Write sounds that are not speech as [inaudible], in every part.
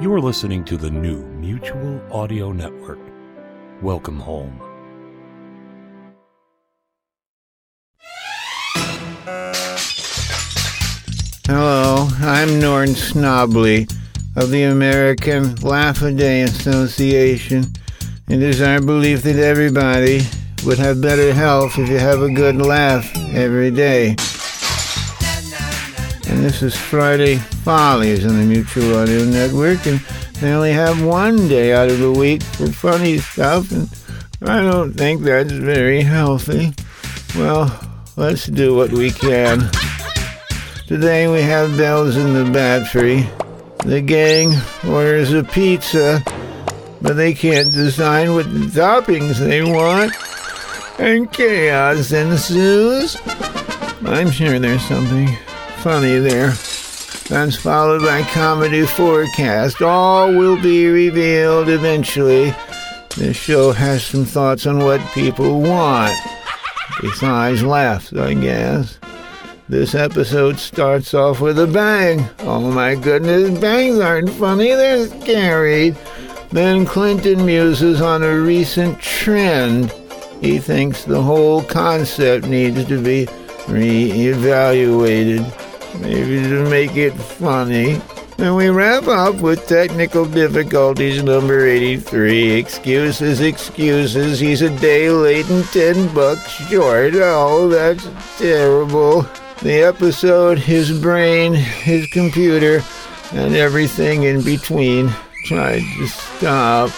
You're listening to the new Mutual Audio Network. Welcome home. Hello, I'm Norton Snobley of the American Laugh-A-Day Association. It is our belief that everybody would have better health if you have a good laugh every day. And this is Friday Follies on the Mutual Audio Network, and they only have one day out of the week for funny stuff, and I don't think that's very healthy. Well, let's do what we can. Today we have bells in the Batfry. The gang orders a pizza, but they can't design what toppings they want, and chaos ensues. I'm sure there's something funny there. That's followed by Comedy4Cast. All will be revealed eventually. This show has some thoughts on what people want. Besides laughs, I guess. This episode starts off with a bang. Oh my goodness, bangs aren't funny, they're scary. Then Clinton muses on a recent trend. He thinks the whole concept needs to be re-evaluated, maybe to make it funny. And we wrap up with technical difficulties number 83. Excuses, excuses. He's a day late and 10 bucks short. Oh, that's terrible. The episode, his brain, his computer, and everything in between tried to stop.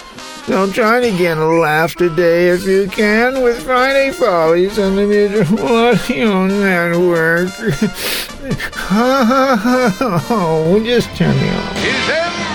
So try to get a laugh today if you can with Friday Follies [laughs] on the Mutual Audio Network. oh, just turn me off.